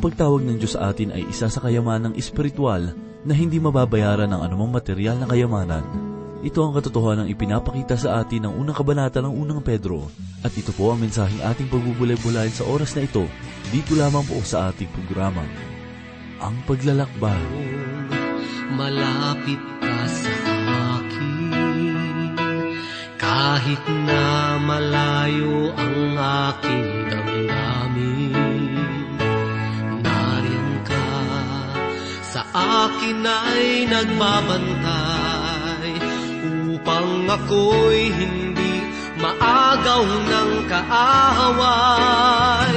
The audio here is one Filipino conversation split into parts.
Ang pagtawag ng Diyos sa atin ay isa sa kayamanang espiritual na hindi mababayaran ng anumang material na kayamanan. Ito ang katotohanan ng ipinapakita sa atin ng unang kabanata ng unang Pedro. At ito po ang mensaheng ating pagbubulay-bulayan sa oras na ito, dito lamang po sa ating programa. Ang paglalakbay. Malapit ka sa akin Kahit na malayo ang aking akin ay nagbabantay Upang ako'y hindi maagaw ng kaaway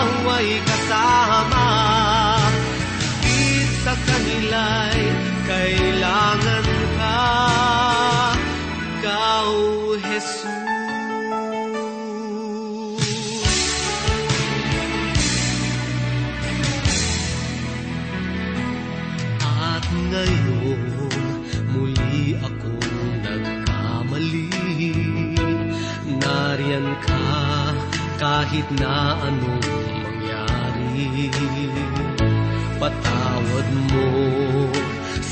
ikaw ay kasama. Higit sa kanila'y kailangan ka. Ikaw, Jesus. At ngayon muli akong nagkamali. Nariyan ka kahit na anong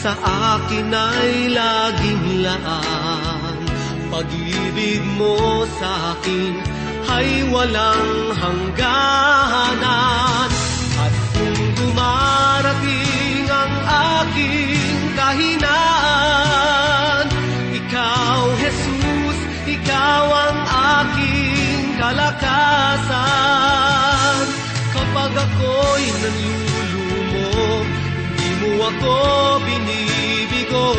sa akin ay laging laan Pag-ibig mo sa akin ay walang hangganan. At kung dumarating ang aking kahinaan Ikaw, Jesus, ikaw ang aking kalakasan. Kapag ako'y mo ako binibigo.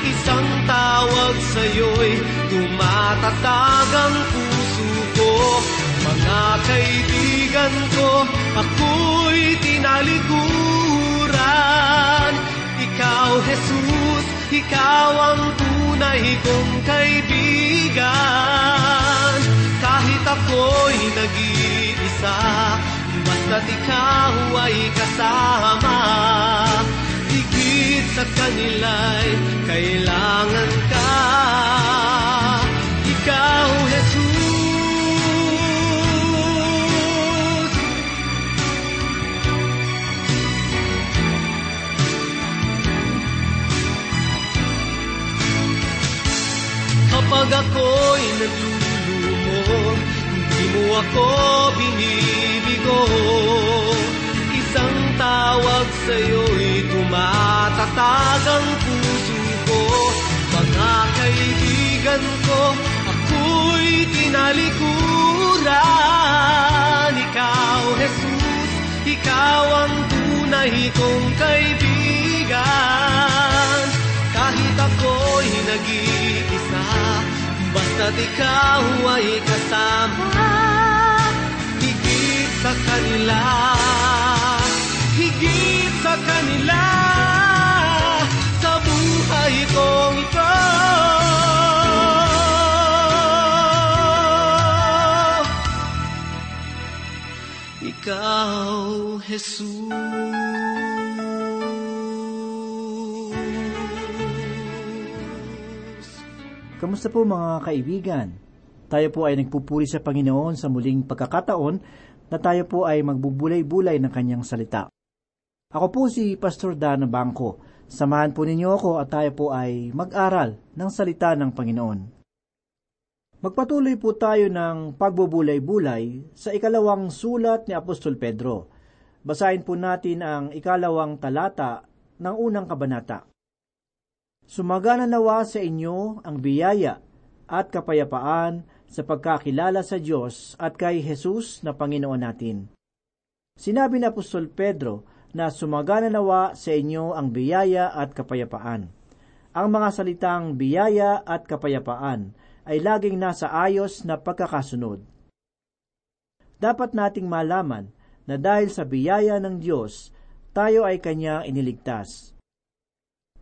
Isang tawag sa'yo'y tumatatag ang puso ko. Mga kaibigan ko, ako'y tinalikuran. Ikaw, Jesus, ikaw ang tunay kong kaibigan. Kahit ako'y nag-iisa Basta't ikaw ay kasama Higit sa kanila'y kailangan ka. Ikaw, Jesus. Kapag ako'y naglulumo, di mo ako binibigo. Isang tawag sa'yo'y tumatatag ang puso ko. Mga kaibigan ko, ako'y tinalikuran. Ikaw, Jesus, ikaw ang tunay kong kaibigan. Kahit ako'y nag-iisa, basta't ikaw ay kasama. Sa kanila, higit sa kanila, sa buhay kong ito. Ikaw, Jesus. Kamusta po mga kaibigan? Tayo po ay nagpupuri sa Panginoon sa muling pagkakataon na tayo po ay magbubulay-bulay ng kanyang salita. Ako po si Pastor Dana Bangko. Samahan po ninyo ako at tayo po ay mag-aral ng salita ng Panginoon. Magpatuloy po tayo ng pagbubulay-bulay sa ikalawang sulat ni Apostol Pedro. Basahin po natin ang ikalawang talata ng unang kabanata. Sumagana nawa sa inyo ang biyaya at kapayapaan sa pagkakilala sa Diyos at kay Jesus na Panginoon natin. Sinabi ni Apostol Pedro na sumagana nawa sa inyo ang biyaya at kapayapaan. Ang mga salitang biyaya at kapayapaan ay laging nasa ayos na pagkakasunod. Dapat nating malaman na dahil sa biyaya ng Diyos, tayo ay Kanya iniligtas.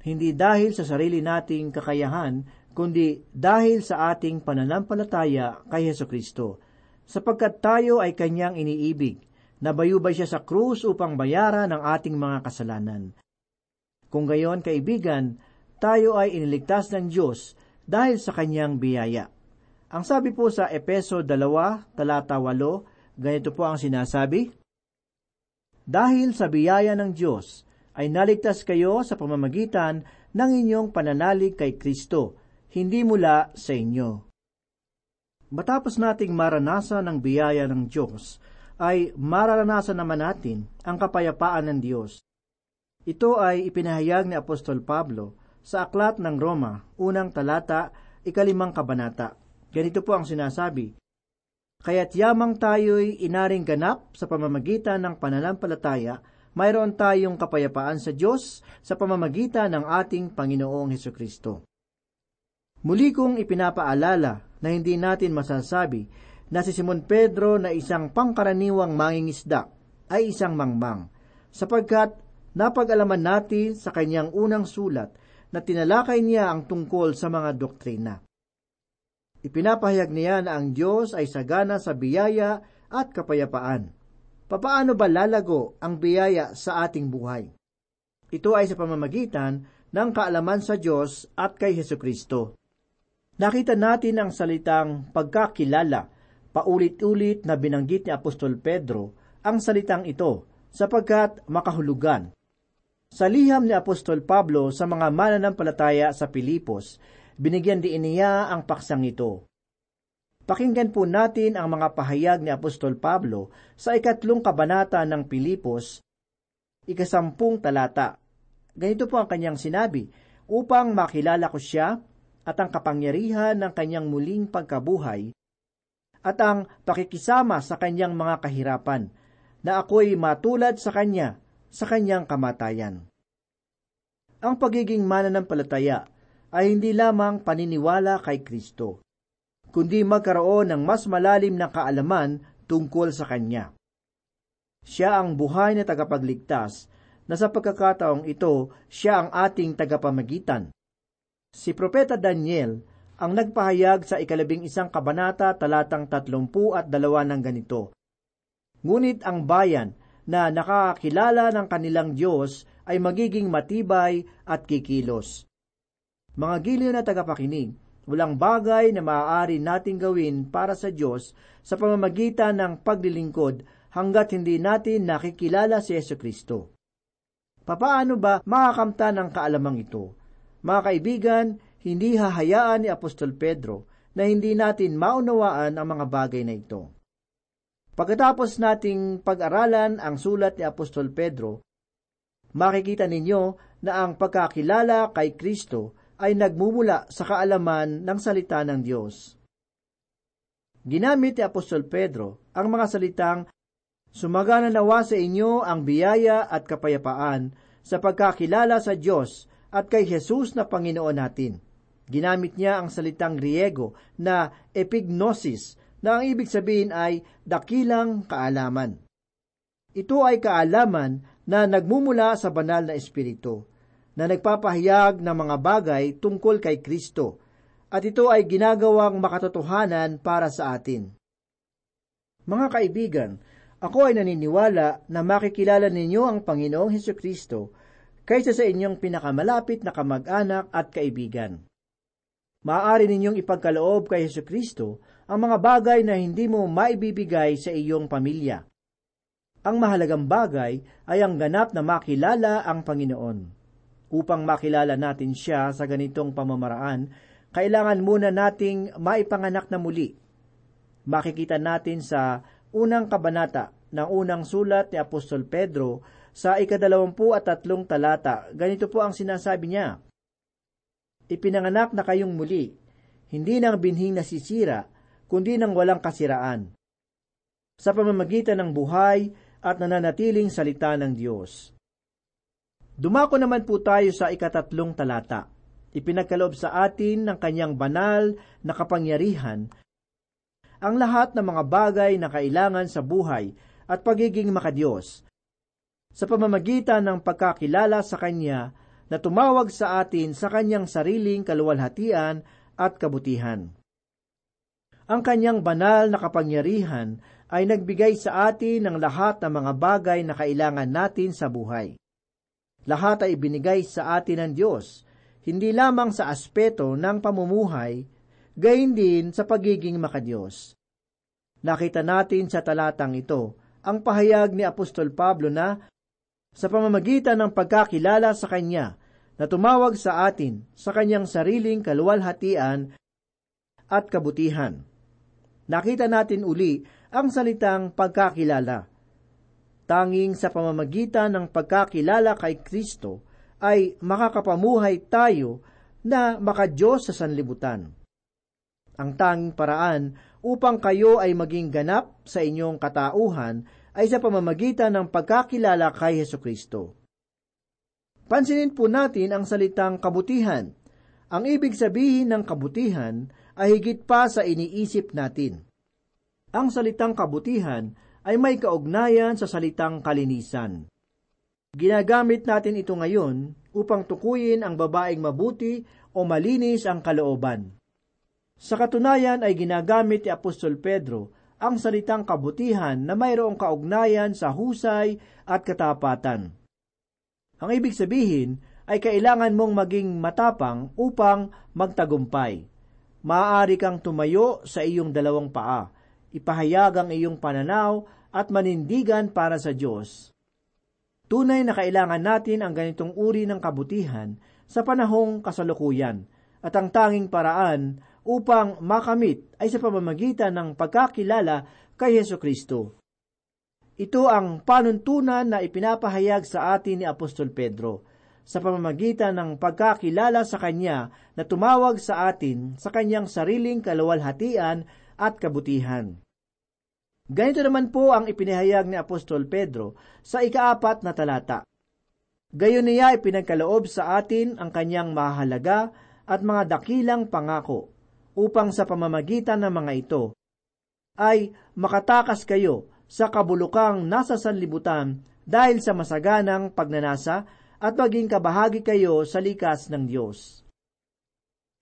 Hindi dahil sa sarili nating kakayahan, kundi dahil sa ating pananampalataya kay Heso Kristo, sapagkat tayo ay Kanyang iniibig, nabayubay siya sa krus upang bayaran ang ating mga kasalanan. Kung gayon, kaibigan, tayo ay iniligtas ng Diyos dahil sa Kanyang biyaya. Ang sabi po sa Epeso 2, talata 8, ganito po ang sinasabi, Dahil sa biyaya ng Diyos, ay naligtas kayo sa pamamagitan ng inyong pananalig kay Kristo, hindi mula sa inyo. Matapos nating maranasan ang biyaya ng Diyos, ay mararanasan naman natin ang kapayapaan ng Diyos. Ito ay ipinahayag ni Apostol Pablo sa Aklat ng Roma, unang talata, ikalimang kabanata. Ganito po ang sinasabi, Kaya't yamang tayo'y inaring ganap sa pamamagitan ng pananampalataya, mayroon tayong kapayapaan sa Diyos sa pamamagitan ng ating Panginoong Heso Kristo. Muli kong ipinapaalala na hindi natin masasabi na si Simon Pedro na isang pangkaraniwang mangingisda ay isang mangmang, sapagkat napag-alaman natin sa kanyang unang sulat na tinalakay niya ang tungkol sa mga doktrina. Ipinapahayag niya na ang Diyos ay sagana sa biyaya at kapayapaan. Papaano ba lalago ang biyaya sa ating buhay? Ito ay sa pamamagitan ng kaalaman sa Diyos at kay Heso Kristo. Nakita natin ang salitang pagkakilala, paulit-ulit na binanggit ni Apostol Pedro ang salitang ito sapagkat makahulugan. Sa liham ni Apostol Pablo sa mga mananampalataya sa Pilipos, binigyan din niya ang paksang ito. Pakinggan po natin ang mga pahayag ni Apostol Pablo sa ikatlong kabanata ng Pilipos, ikasampung talata. Ganito po ang kanyang sinabi, upang makilala ko siya at ang kapangyarihan ng kanyang muling pagkabuhay at ang pakikisama sa kanyang mga kahirapan, na ako'y matulad sa kanya sa kanyang kamatayan. Ang pagiging mananampalataya ay hindi lamang paniniwala kay Kristo, kundi magkaroon ng mas malalim na kaalaman tungkol sa Kanya. Siya ang buhay na tagapagligtas na sa pagkakataong ito, siya ang ating tagapamagitan. Si Propeta Daniel ang nagpahayag sa ikalabing isang kabanata talatang tatlumpu at dalawa ng ganito. Ngunit ang bayan na nakakilala ng kanilang Diyos ay magiging matibay at kikilos. Mga giliw na tagapakinig, walang bagay na maaari nating gawin para sa Diyos sa pamamagitan ng paglilingkod hanggat hindi natin nakikilala si Yesu Kristo. Papaano ba makakamta ng kaalamang ito? Mga kaibigan, hindi hahayaan ni Apostol Pedro na hindi natin maunawaan ang mga bagay na ito. Pagkatapos nating pag-aralan ang sulat ni Apostol Pedro, makikita ninyo na ang pagkakilala kay Kristo ay nagmumula sa kaalaman ng salita ng Diyos. Ginamit ni Apostol Pedro ang mga salitang Sumagana nawa sa inyo ang biyaya at kapayapaan sa pagkakilala sa Diyos at kay Jesus na Panginoon natin. Ginamit niya ang salitang Griego na epignosis na ang ibig sabihin ay dakilang kaalaman. Ito ay kaalaman na nagmumula sa banal na espiritu, na nagpapahayag ng mga bagay tungkol kay Kristo, at ito ay ginagawang makatotohanan para sa atin. Mga kaibigan, ako ay naniniwala na makikilala ninyo ang Panginoong Heso Kristo kaysa sa inyong pinakamalapit na kamag-anak at kaibigan. Maaari ninyong ipagkaloob kay Heso Kristo ang mga bagay na hindi mo maibibigay sa iyong pamilya. Ang mahalagang bagay ay ang ganap na makilala ang Panginoon. Upang makilala natin siya sa ganitong pamamaraan, kailangan muna nating maipanganak na muli. Makikita natin sa unang kabanata ng unang sulat ni Apostol Pedro sa ikadalawampu at tatlong talata. Ganito po ang sinasabi niya, Ipinanganak na kayong muli, hindi ng binhing nasisira, kundi ng walang kasiraan. Sa pamamagitan ng buhay at nananatiling salita ng Diyos. Dumako naman po tayo sa ikatatlong talata. Ipinagkaloob sa atin ng kanyang banal na kapangyarihan ang lahat ng mga bagay na kailangan sa buhay at pagiging makadiyos sa pamamagitan ng pagkakilala sa Kanya na tumawag sa atin sa Kanyang sariling kaluwalhatian at kabutihan. Ang Kanyang banal na kapangyarihan ay nagbigay sa atin ng lahat ng mga bagay na kailangan natin sa buhay. Lahat ay ibinigay sa atin ng Diyos, hindi lamang sa aspeto ng pamumuhay, gayon din sa pagiging makadiyos. Nakita natin sa talatang ito ang pahayag ni Apostol Pablo na sa pamamagitan ng pagkakilala sa Kanya na tumawag sa atin sa Kanyang sariling kaluwalhatian at kabutihan. Nakita natin uli ang salitang pagkakilala. Tanging sa pamamagitan ng pagkakilala kay Kristo ay makakapamuhay tayo na makadiyos sa sanlibutan. Ang tanging paraan upang kayo ay maging ganap sa inyong katauhan ay sa pamamagitan ng pagkakilala kay Heso Kristo. Pansinin po natin ang salitang kabutihan. Ang ibig sabihin ng kabutihan ay higit pa sa iniisip natin. Ang salitang kabutihan ay may kaugnayan sa salitang kalinisan. Ginagamit natin ito ngayon upang tukuyin ang babaeng mabuti o malinis ang kalooban. Sa katunayan ay ginagamit ni Apostol Pedro ang salitang kabutihan na mayroong kaugnayan sa husay at katapatan. Ang ibig sabihin ay kailangan mong maging matapang upang magtagumpay. Maaari kang tumayo sa iyong dalawang paa, ipahayag ang iyong pananaw at manindigan para sa Diyos. Tunay na kailangan natin ang ganitong uri ng kabutihan sa panahong kasalukuyan at ang tanging paraan upang makamit ay sa pamamagitan ng pagkakilala kay Yesu Kristo. Ito ang panuntunan na ipinapahayag sa atin ni Apostol Pedro sa pamamagitan ng pagkakilala sa Kanya na tumawag sa atin sa Kanyang sariling kaluwalhatian at kabutihan. Ganito naman po ang ipinahayag ni Apostol Pedro sa ikaapat na talata. Gayon niya ipinagkaloob sa atin ang kanyang mahalaga at mga dakilang pangako, upang sa pamamagitan ng mga ito ay makatakas kayo sa kabulukang nasa sanlibutan dahil sa masaganang pagnanasa at maging kabahagi kayo sa likas ng Diyos.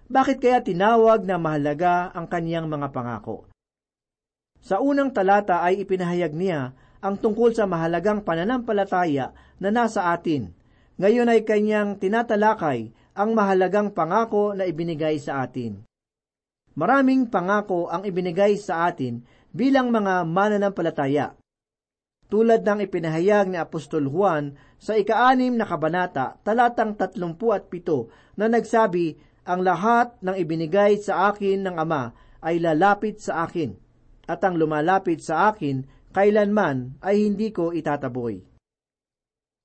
Bakit kaya tinawag na mahalaga ang kaniyang mga pangako? Sa unang talata ay ipinahayag niya ang tungkol sa mahalagang pananampalataya na nasa atin. Ngayon ay kanyang tinatalakay ang mahalagang pangako na ibinigay sa atin. Maraming pangako ang ibinigay sa atin bilang mga mananampalataya. Tulad ng ipinahayag ni Apostol Juan sa ikaanim na kabanata, talatang tatlumpu at pito, na nagsabi, ang lahat ng ibinigay sa akin ng Ama ay lalapit sa akin, at ang lumalapit sa akin kailanman ay hindi ko itataboy.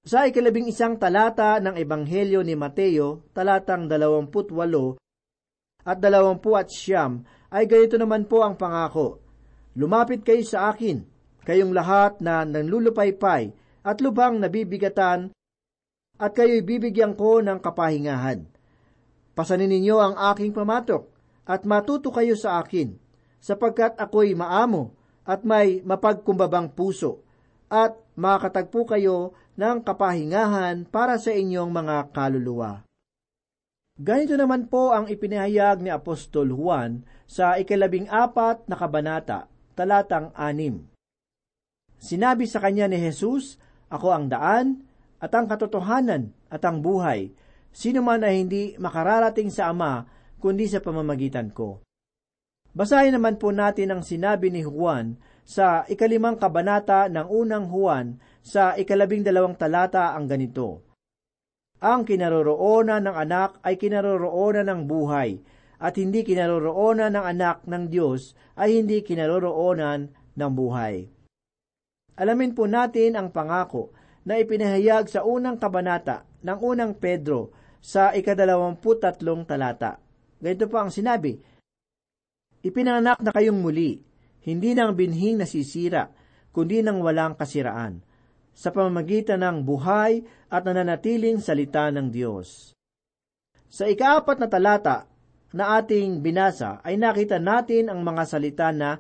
Sa ikalabing isang talata ng Ebanghelyo ni Mateo, talatang dalawamput walo at dalawampu at siyam, ay ganito naman po ang pangako. Lumapit kayo sa akin, kayong lahat na nanlulupaypay at lubhang nabibigatan, at kayo'y bibigyan ko ng kapahingahan. Pasanin ninyo ang aking pamatok, at matuto kayo sa akin, sapagkat ako'y maamo at may mapagkumbabang puso, at makatagpo kayo ng kapahingahan para sa inyong mga kaluluwa. Ganito naman po ang ipinahayag ni Apostol Juan sa ikalabing apat na kabanata talatang anim. Sinabi sa kanya ni Jesus, Ako ang daan, at ang katotohanan, at ang buhay. Sino man ay hindi makararating sa Ama, kundi sa pamamagitan ko. Basahin naman po natin ang sinabi ni Juan sa ikalimang kabanata ng unang Juan sa ikalabing dalawang talata ang ganito. Ang kinaroroonan ng anak ay kinaroroonan ng buhay, at hindi kinaroroonan ng anak ng Diyos ay hindi kinaroroonan ng buhay. Alamin po natin ang pangako na ipinahayag sa unang kabanata ng unang Pedro sa ikadalawamput tatlong talata. Ganito po ang sinabi, Ipinanganak na kayong muli, hindi ng binhing nasisira, kundi ng walang kasiraan, sa pamamagitan ng buhay at nananatiling salita ng Diyos. Sa ikaapat na talata na ating binasa ay nakita natin ang mga salita na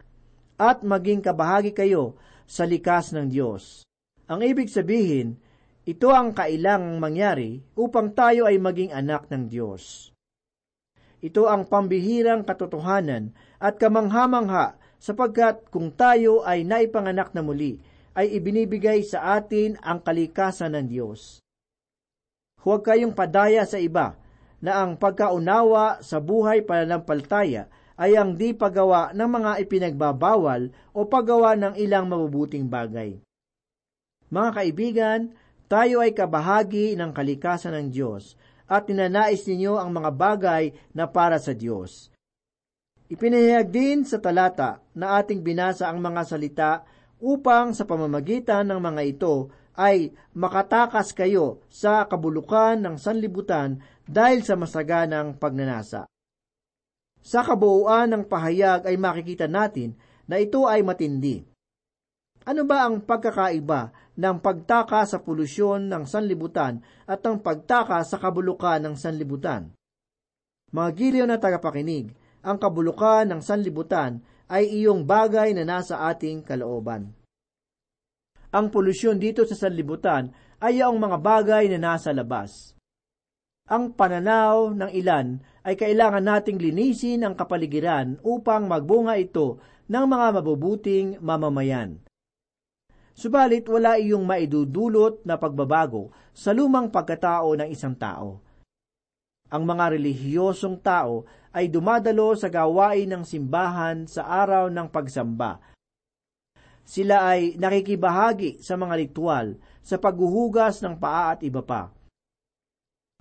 at maging kabahagi kayo sa likas ng Diyos. Ang ibig sabihin, ito ang kailangang mangyari upang tayo ay maging anak ng Diyos. Ito ang pambihirang katotohanan at kamangha-mangha sapagkat kung tayo ay naipanganak na muli, ay ibinibigay sa atin ang kalikasan ng Diyos. Huwag kayong padaya sa iba na ang pagkaunawa sa buhay pananampalataya ay ang di paggawa ng mga ipinagbabawal o paggawa ng ilang mabubuting bagay. Mga kaibigan, tayo ay kabahagi ng kalikasan ng Diyos at ninanais ninyo ang mga bagay na para sa Diyos. Ipinahayag din sa talata na ating binasa ang mga salita upang sa pamamagitan ng mga ito ay makatakas kayo sa kabulukan ng sanlibutan dahil sa masaganang pagnanasa. Sa kabuuan ng pahayag ay makikita natin na ito ay matindi. Ano ba ang pagkakaiba ng pagtaka sa polusyon ng sanlibutan at ang pagtaka sa kabulukan ng sanlibutan? Mga giliw na tagapakinig, ang kabulukan ng sanlibutan ay iyong bagay na nasa ating kalooban. Ang polusyon dito sa sanlibutan ay ang mga bagay na nasa labas. Ang pananaw ng ilan ay kailangan nating linisin ang kapaligiran upang magbunga ito ng mga mabubuting mamamayan. Subalit wala iyong maidudulot na pagbabago sa lumang pagkatao ng isang tao. Ang mga relihiyosong tao ay dumadalo sa gawain ng simbahan sa araw ng pagsamba. Sila ay nakikibahagi sa mga ritual, sa paghuhugas ng paa at iba pa.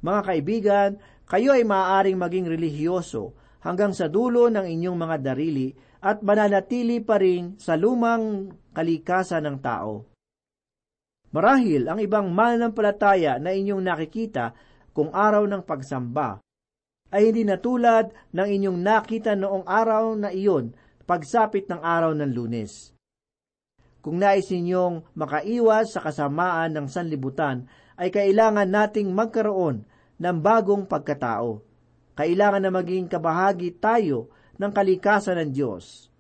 Mga kaibigan, kayo ay maaaring maging relihiyoso hanggang sa dulo ng inyong mga darili at mananatili pa rin sa lumang kalikasan ng tao. Marahil ang ibang mananampalataya na inyong nakikita kung araw ng pagsamba ay hindi natulad ng inyong nakita noong araw na iyon pagsapit ng araw ng lunes. Kung nais ninyong makaiwas sa kasamaan ng sanlibutan, ay kailangan nating magkaroon ng bagong pagkatao. Kailangan na maging kabahagi tayo ng kalikasan ng Diyos.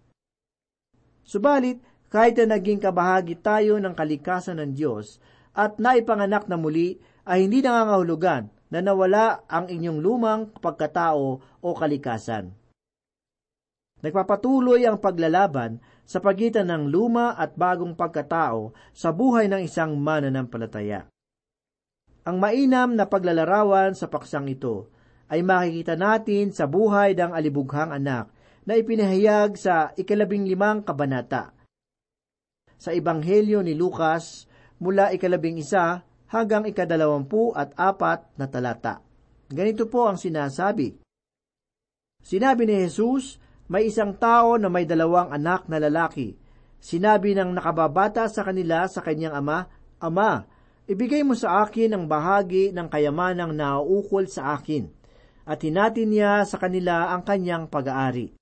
Subalit, kahit na naging kabahagi tayo ng kalikasan ng Diyos at naipanganak na muli, ay hindi nangangahulugan na nawala ang inyong lumang pagkatao o kalikasan. Nagpapatuloy ang paglalaban sa pagitan ng luma at bagong pagkatao sa buhay ng isang mananampalataya. Ang mainam na paglalarawan sa paksang ito ay makikita natin sa buhay ng alibughang anak na ipinahayag sa ikalabing limang kabanata. Sa Ebanghelyo ni Lucas, mula ikalabing isa hanggang ikadalawampu at apat na talata. Ganito po ang sinasabi. Sinabi ni Jesus, may isang tao na may dalawang anak na lalaki. Sinabi ng nakababata sa kanila sa kanyang ama, Ama, ibigay mo sa akin ang bahagi ng kayamanang nauukol sa akin. At hinatin niya sa kanila ang kanyang pag-aari.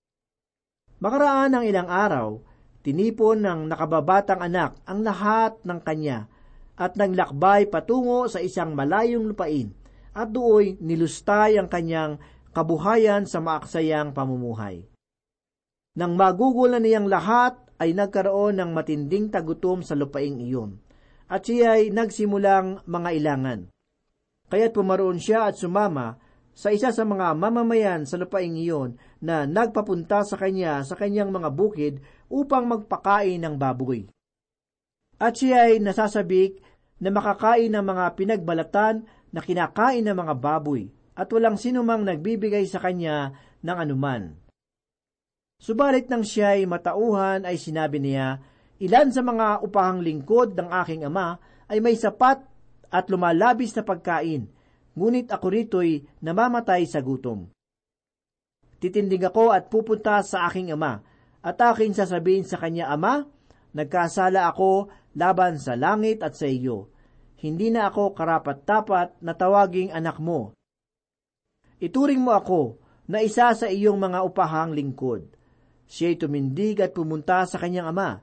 Makaraan ng ilang araw, tinipon ng nakababatang anak ang lahat ng kanya at naglakbay patungo sa isang malayong lupain at dooy nilustay ang kanyang kabuhayan sa maaksayang pamumuhay. Nang magugol na niyang lahat, ay nagkaroon ng matinding tagutom sa lupaing iyon, at siya ay nagsimulang mga ilangan. Kaya't pumaroon siya at sumama sa isa sa mga mamamayan sa lupaing iyon na nagpapunta sa kanya sa kanyang mga bukid upang magpakain ng baboy. At siya ay nasasabik na makakain ng mga pinagbalatan na kinakain ng mga baboy at walang sinumang nagbibigay sa kanya ng anuman. Subalit nang siya ay matauhan ay sinabi niya, Ilan sa mga upahang lingkod ng aking ama ay may sapat at lumalabis na pagkain, ngunit ako rito'y namamatay sa gutom. Titindig ako at pupunta sa aking ama, at aking sasabihin sa kanya, Ama, nagkasala ako laban sa langit at sa iyo. Hindi na ako karapat-dapat na tawaging anak mo. Ituring mo ako na isa sa iyong mga upahang lingkod. Siya'y tumindig at pumunta sa kanyang ama.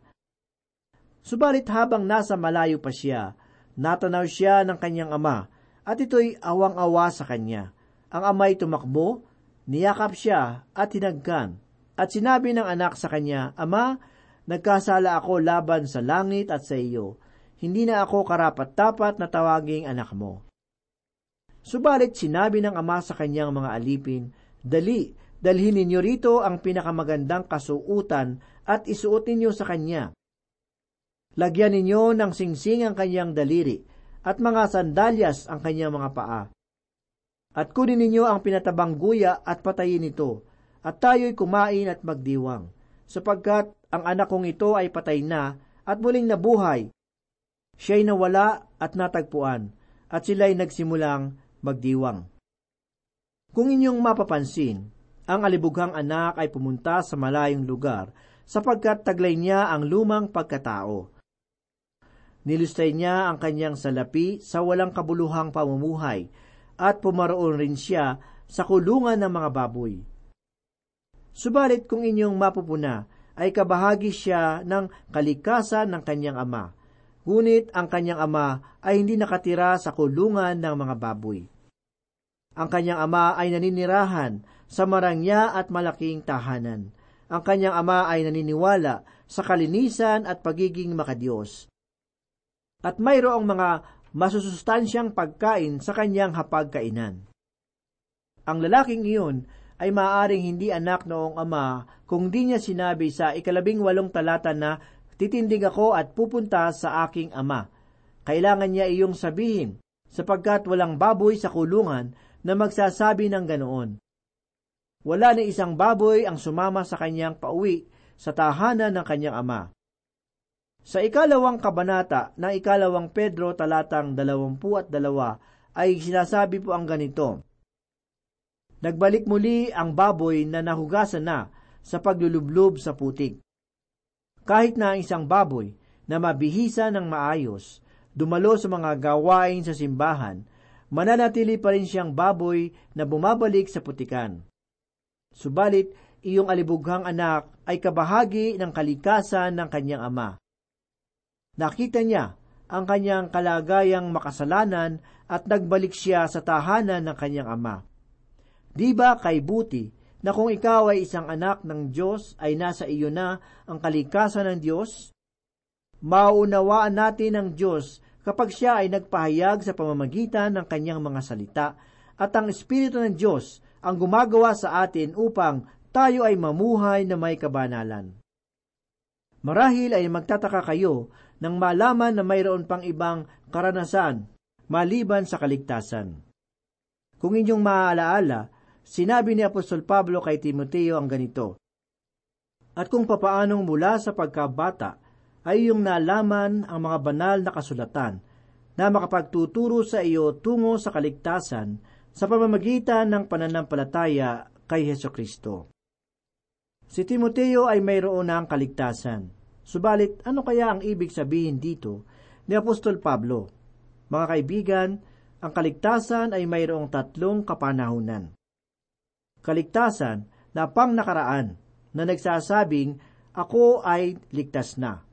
Subalit habang nasa malayo pa siya, natanaw siya ng kanyang ama, at ito'y awang-awa sa kanya. Ang amay tumakbo, niyakap siya at hinagkan, at sinabi ng anak sa kanya, Ama, nagkasala ako laban sa langit at sa iyo. Hindi na ako karapat-dapat na tawaging anak mo. Subalit sinabi ng ama sa kanyang mga alipin, Dali, dalhin ninyo rito ang pinakamagandang kasuutan at isuot ninyo sa kanya. Lagyan ninyo ng singsing ang kanyang daliri at mga sandalyas ang kanyang mga paa. At kunin ninyo ang pinatabang guya at patayin ito, at tayo'y kumain at magdiwang, sapagkat ang anak kong ito ay patay na at muling nabuhay. Siya'y nawala at natagpuan, at sila'y nagsimulang magdiwang. Kung inyong mapapansin, ang alibughang anak ay pumunta sa malayong lugar sapagkat taglay niya ang lumang pagkatao. Nilustay niya ang kanyang salapi sa walang kabuluhang pamumuhay at pumaroon rin siya sa kulungan ng mga baboy. Subalit kung inyong mapupuna, ay kabahagi siya ng kalikasan ng kanyang ama. Ngunit ang kanyang ama ay hindi nakatira sa kulungan ng mga baboy. Ang kanyang ama ay naninirahan sa marangya at malaking tahanan. Ang kanyang ama ay naniniwala sa kalinisan at pagiging makadiyos. At mayroong mga masusustansyang pagkain sa kanyang hapagkainan. Ang lalaking iyon ay maaaring hindi anak noong ama kung di niya sinabi sa ikalabing walong talata na titindig ako at pupunta sa aking ama. Kailangan niya iyong sabihin, sapagkat walang baboy sa kulungan na magsasabi ng ganoon. Wala na isang baboy ang sumama sa kanyang pauwi sa tahanan ng kanyang ama. Sa ikalawang kabanata ng ikalawang Pedro talatang dalawampu at dalawa ay sinasabi po ang ganito, Nagbalik muli ang baboy na nahugasan na sa paglulublob sa putik. Kahit na ang isang baboy na mabihisa ng maayos, dumalo sa mga gawain sa simbahan, mananatili pa rin siyang baboy na bumabalik sa putikan. Subalit, iyong alibughang anak ay kabahagi ng kalikasan ng kanyang ama. Nakita niya ang kanyang kalagayang makasalanan at nagbalik siya sa tahanan ng kanyang ama. Di ba kay buti na kung ikaw ay isang anak ng Diyos ay nasa iyo na ang kalikasan ng Diyos? Mauunawaan natin ng Diyos kapag siya ay nagpahayag sa pamamagitan ng kanyang mga salita at ang Espiritu ng Diyos ang gumagawa sa atin upang tayo ay mamuhay na may kabanalan. Marahil ay magtataka kayo nang malaman na mayroon pang ibang karanasan maliban sa kaligtasan. Kung inyong maaalaala, sinabi ni Apostol Pablo kay Timoteo ang ganito, At kung papaanong mula sa pagkabata ay iyong nalaman ang mga banal na kasulatan na makapagtuturo sa iyo tungo sa kaligtasan sa pamamagitan ng pananampalataya kay Heso Kristo. Si Timoteo ay mayroon ng kaligtasan. Subalit, ano kaya ang ibig sabihin dito ni Apostol Pablo? Mga kaibigan, ang kaligtasan ay mayroong tatlong kapanahunan. Kaligtasan na pang nakaraan na nagsasabing, ako ay ligtas na.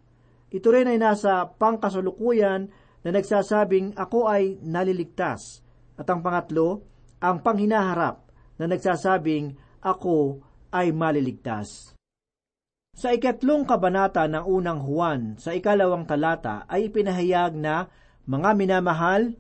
Ito rin ay nasa pangkasulukuyan na nagsasabing ako ay naliligtas. At ang pangatlo, ang panghinaharap na nagsasabing ako ay maliligtas. Sa ikatlong kabanata ng unang Juan, sa ikalawang talata, ay pinahayag na, mga minamahal,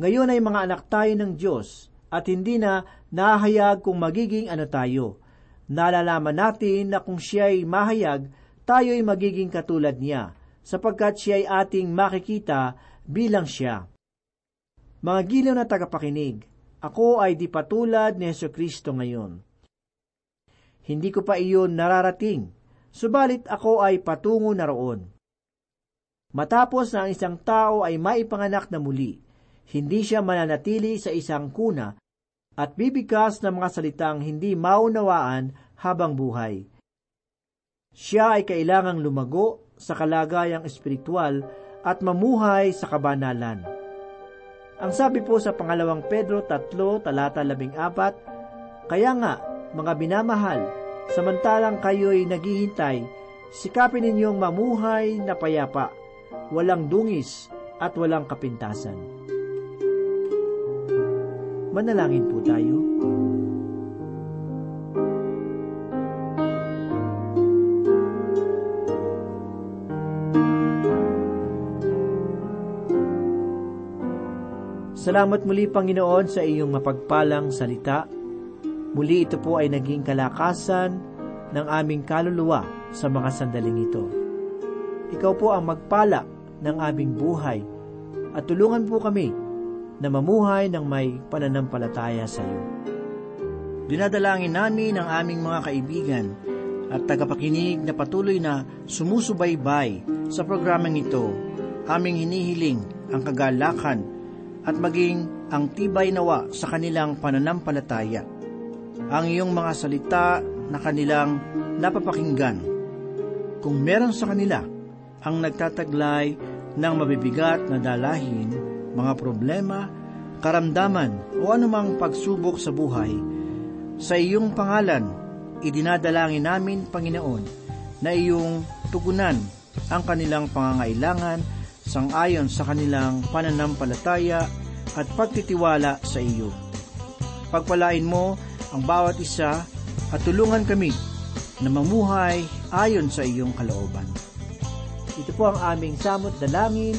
ngayon ay mga anak tayo ng Diyos, at hindi na nahayag kung magiging ano tayo. Nalalaman natin na kung siya ay mahayag, tayo'y magiging katulad niya, sapagkat siya ay ating makikita bilang siya. Mga gilaw na tagapakinig, ako ay di patulad ni Yeso Kristo ngayon. Hindi ko pa iyon nararating, subalit ako ay patungo na roon. Matapos na ang isang tao ay maipanganak na muli, hindi siya mananatili sa isang kuna at bibigkas ng mga salitang hindi maunawaan habang buhay siya ay kailangang lumago sa kalagayang espiritual at mamuhay sa kabanalan. Ang sabi po sa pangalawang Pedro 3, talata 14, Kaya nga, mga binamahal, samantalang kayo'y naghihintay, sikapin ninyong mamuhay na payapa, walang dungis at walang kapintasan. Manalangin po tayo. Salamat muli Panginoon sa iyong mapagpalang salita. Muli ito po ay naging kalakasan ng aming kaluluwa sa mga sandaling ito. Ikaw po ang magpala ng aming buhay at tulungan po kami na mamuhay ng may pananampalataya sa iyo. Dinadalangin namin ang aming mga kaibigan at tagapakinig na patuloy na sumusubaybay sa programang ito. Aming hinihiling ang kagalakan at maging ang tibay nawa sa kanilang pananampalataya. Ang iyong mga salita na kanilang napapakinggan. Kung meron sa kanila ang nagtataglay ng mabibigat na dalahin, mga problema, karamdaman o anumang pagsubok sa buhay, sa iyong pangalan, idinadalangin namin, Panginoon, na iyong tugunan ang kanilang pangangailangan sangayon sa kanilang pananampalataya at pagtitiwala sa iyo. Pagpalain mo ang bawat isa at tulungan kami na mamuhay ayon sa iyong kalooban. Ito po ang aming samot dalangin